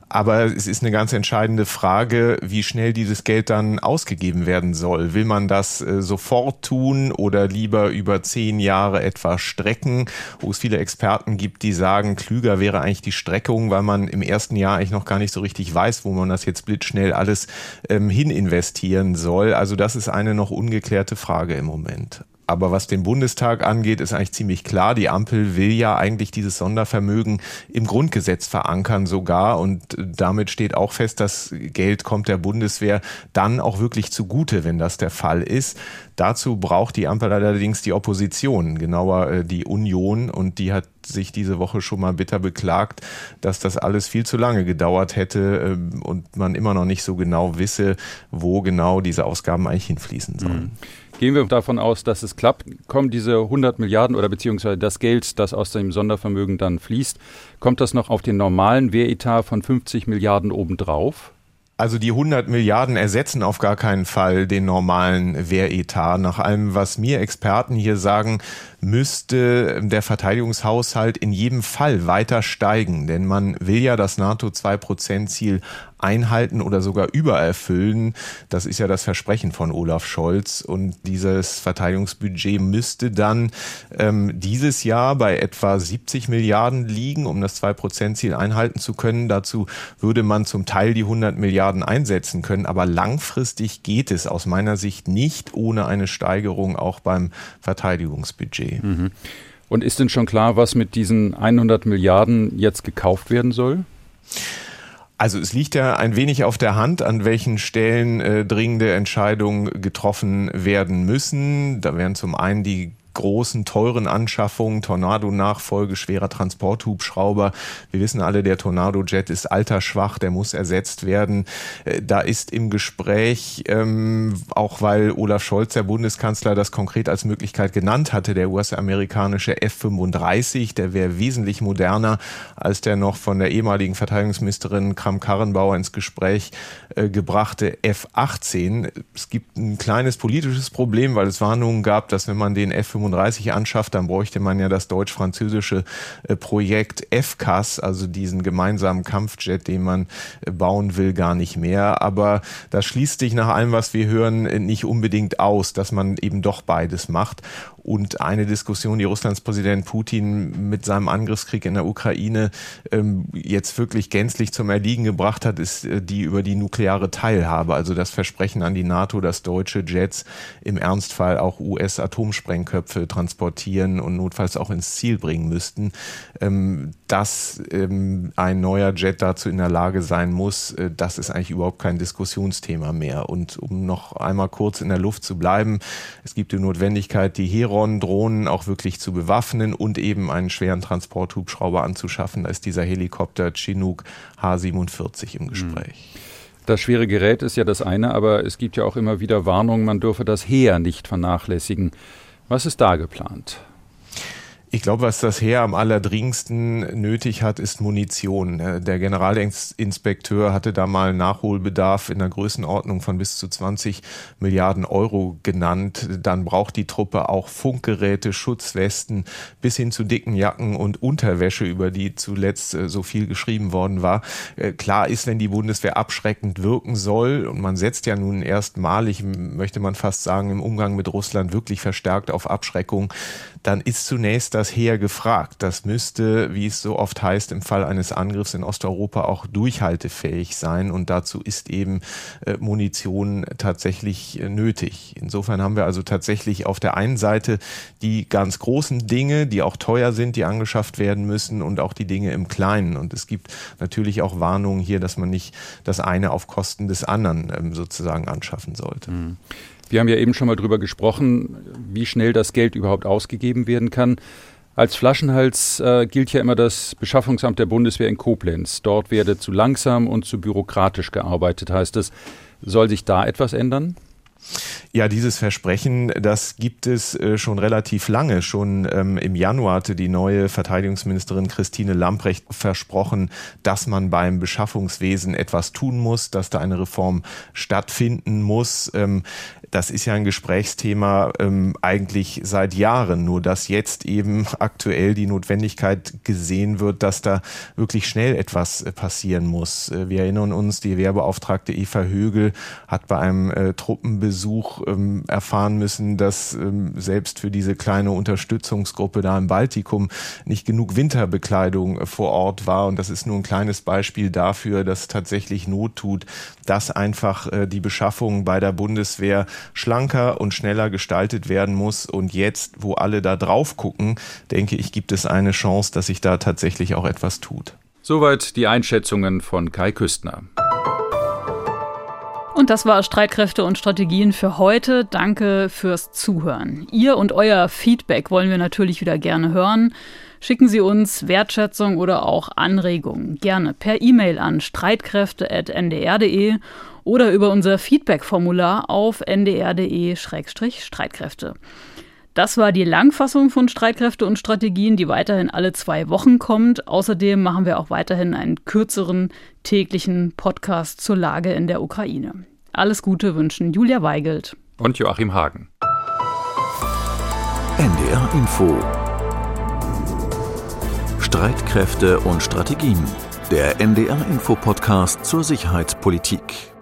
Aber es ist eine ganz entscheidende Frage, wie schnell dieses Geld dann ausgegeben werden soll. Will man das äh, sofort tun oder lieber über zehn Jahre etwa strecken, wo es viele Experten gibt, die sagen, klüger wäre eigentlich die Streckung, weil man im ersten Jahr eigentlich noch gar nicht so richtig weiß, wo man das jetzt blitzschnell alles ähm, hin investieren soll. Also das ist eine noch ungeklärte Frage im Moment. Aber was den Bundestag angeht, ist eigentlich ziemlich klar. Die Ampel will ja eigentlich dieses Sondervermögen im Grundgesetz verankern sogar. Und damit steht auch fest, das Geld kommt der Bundeswehr dann auch wirklich zugute, wenn das der Fall ist. Dazu braucht die Ampel allerdings die Opposition, genauer äh, die Union. Und die hat sich diese Woche schon mal bitter beklagt, dass das alles viel zu lange gedauert hätte ähm, und man immer noch nicht so genau wisse, wo genau diese Ausgaben eigentlich hinfließen sollen. Mhm. Gehen wir davon aus, dass es klappt. Kommen diese 100 Milliarden oder beziehungsweise das Geld, das aus dem Sondervermögen dann fließt, kommt das noch auf den normalen Wehretat von 50 Milliarden obendrauf? Also die 100 Milliarden ersetzen auf gar keinen Fall den normalen Wehretat. Nach allem, was mir Experten hier sagen, müsste der Verteidigungshaushalt in jedem Fall weiter steigen, denn man will ja das NATO 2% Ziel einhalten oder sogar übererfüllen. Das ist ja das Versprechen von Olaf Scholz. Und dieses Verteidigungsbudget müsste dann ähm, dieses Jahr bei etwa 70 Milliarden liegen, um das 2-Prozent-Ziel einhalten zu können. Dazu würde man zum Teil die 100 Milliarden einsetzen können. Aber langfristig geht es aus meiner Sicht nicht ohne eine Steigerung auch beim Verteidigungsbudget. Mhm. Und ist denn schon klar, was mit diesen 100 Milliarden jetzt gekauft werden soll? Also es liegt ja ein wenig auf der Hand, an welchen Stellen äh, dringende Entscheidungen getroffen werden müssen. Da wären zum einen die großen, teuren Anschaffungen, Tornado-Nachfolge, schwerer Transporthubschrauber. Wir wissen alle, der Tornado-Jet ist altersschwach, der muss ersetzt werden. Äh, da ist im Gespräch, ähm, auch weil Olaf Scholz, der Bundeskanzler, das konkret als Möglichkeit genannt hatte, der US-amerikanische F-35, der wäre wesentlich moderner als der noch von der ehemaligen Verteidigungsministerin Kram-Karrenbauer ins Gespräch äh, gebrachte F-18. Es gibt ein kleines politisches Problem, weil es Warnungen gab, dass wenn man den F-35 35 anschafft, dann bräuchte man ja das deutsch-französische äh, Projekt FCAS, also diesen gemeinsamen Kampfjet, den man äh, bauen will, gar nicht mehr. Aber das schließt sich nach allem, was wir hören, äh, nicht unbedingt aus, dass man eben doch beides macht. Und eine Diskussion, die Russlands Präsident Putin mit seinem Angriffskrieg in der Ukraine ähm, jetzt wirklich gänzlich zum Erliegen gebracht hat, ist äh, die über die nukleare Teilhabe. Also das Versprechen an die NATO, dass deutsche Jets im Ernstfall auch US-Atomsprengköpfe transportieren und notfalls auch ins Ziel bringen müssten. Ähm, dass ähm, ein neuer Jet dazu in der Lage sein muss, äh, das ist eigentlich überhaupt kein Diskussionsthema mehr. Und um noch einmal kurz in der Luft zu bleiben, es gibt die Notwendigkeit, die Heron Heron-Drohnen auch wirklich zu bewaffnen und eben einen schweren Transporthubschrauber anzuschaffen. Da ist dieser Helikopter Chinook H-47 im Gespräch. Das schwere Gerät ist ja das eine, aber es gibt ja auch immer wieder Warnungen, man dürfe das Heer nicht vernachlässigen. Was ist da geplant? Ich glaube, was das Heer am allerdringendsten nötig hat, ist Munition. Äh, der Generalinspekteur hatte da mal Nachholbedarf in der Größenordnung von bis zu 20 Milliarden Euro genannt. Dann braucht die Truppe auch Funkgeräte, Schutzwesten bis hin zu dicken Jacken und Unterwäsche, über die zuletzt äh, so viel geschrieben worden war. Äh, klar ist, wenn die Bundeswehr abschreckend wirken soll, und man setzt ja nun erstmalig, möchte man fast sagen, im Umgang mit Russland wirklich verstärkt auf Abschreckung, dann ist zunächst das Heer gefragt. Das müsste, wie es so oft heißt, im Fall eines Angriffs in Osteuropa auch durchhaltefähig sein. Und dazu ist eben äh, Munition tatsächlich äh, nötig. Insofern haben wir also tatsächlich auf der einen Seite die ganz großen Dinge, die auch teuer sind, die angeschafft werden müssen und auch die Dinge im Kleinen. Und es gibt natürlich auch Warnungen hier, dass man nicht das eine auf Kosten des anderen ähm, sozusagen anschaffen sollte. Mhm. Wir haben ja eben schon mal drüber gesprochen, wie schnell das Geld überhaupt ausgegeben werden kann. Als Flaschenhals äh, gilt ja immer das Beschaffungsamt der Bundeswehr in Koblenz. Dort werde zu langsam und zu bürokratisch gearbeitet, heißt es. Soll sich da etwas ändern? Ja, dieses Versprechen, das gibt es äh, schon relativ lange. Schon ähm, im Januar hatte die neue Verteidigungsministerin Christine Lamprecht versprochen, dass man beim Beschaffungswesen etwas tun muss, dass da eine Reform stattfinden muss. Ähm, das ist ja ein Gesprächsthema ähm, eigentlich seit Jahren, nur dass jetzt eben aktuell die Notwendigkeit gesehen wird, dass da wirklich schnell etwas äh, passieren muss. Äh, wir erinnern uns, die Wehrbeauftragte Eva Högel hat bei einem äh, Truppenbesuch ähm, erfahren müssen, dass ähm, selbst für diese kleine Unterstützungsgruppe da im Baltikum nicht genug Winterbekleidung äh, vor Ort war. Und das ist nur ein kleines Beispiel dafür, dass tatsächlich Not tut, dass einfach äh, die Beschaffung bei der Bundeswehr schlanker und schneller gestaltet werden muss. Und jetzt, wo alle da drauf gucken, denke ich, gibt es eine Chance, dass sich da tatsächlich auch etwas tut. Soweit die Einschätzungen von Kai Küstner. Und das war Streitkräfte und Strategien für heute. Danke fürs Zuhören. Ihr und euer Feedback wollen wir natürlich wieder gerne hören. Schicken Sie uns Wertschätzung oder auch Anregungen gerne per E-Mail an streitkräfte.ndr.de oder über unser Feedback-Formular auf ndr.de-streitkräfte. Das war die Langfassung von Streitkräfte und Strategien, die weiterhin alle zwei Wochen kommt. Außerdem machen wir auch weiterhin einen kürzeren täglichen Podcast zur Lage in der Ukraine. Alles Gute wünschen Julia Weigelt und Joachim Hagen. NDR Info Streitkräfte und Strategien. Der NDR Info Podcast zur Sicherheitspolitik.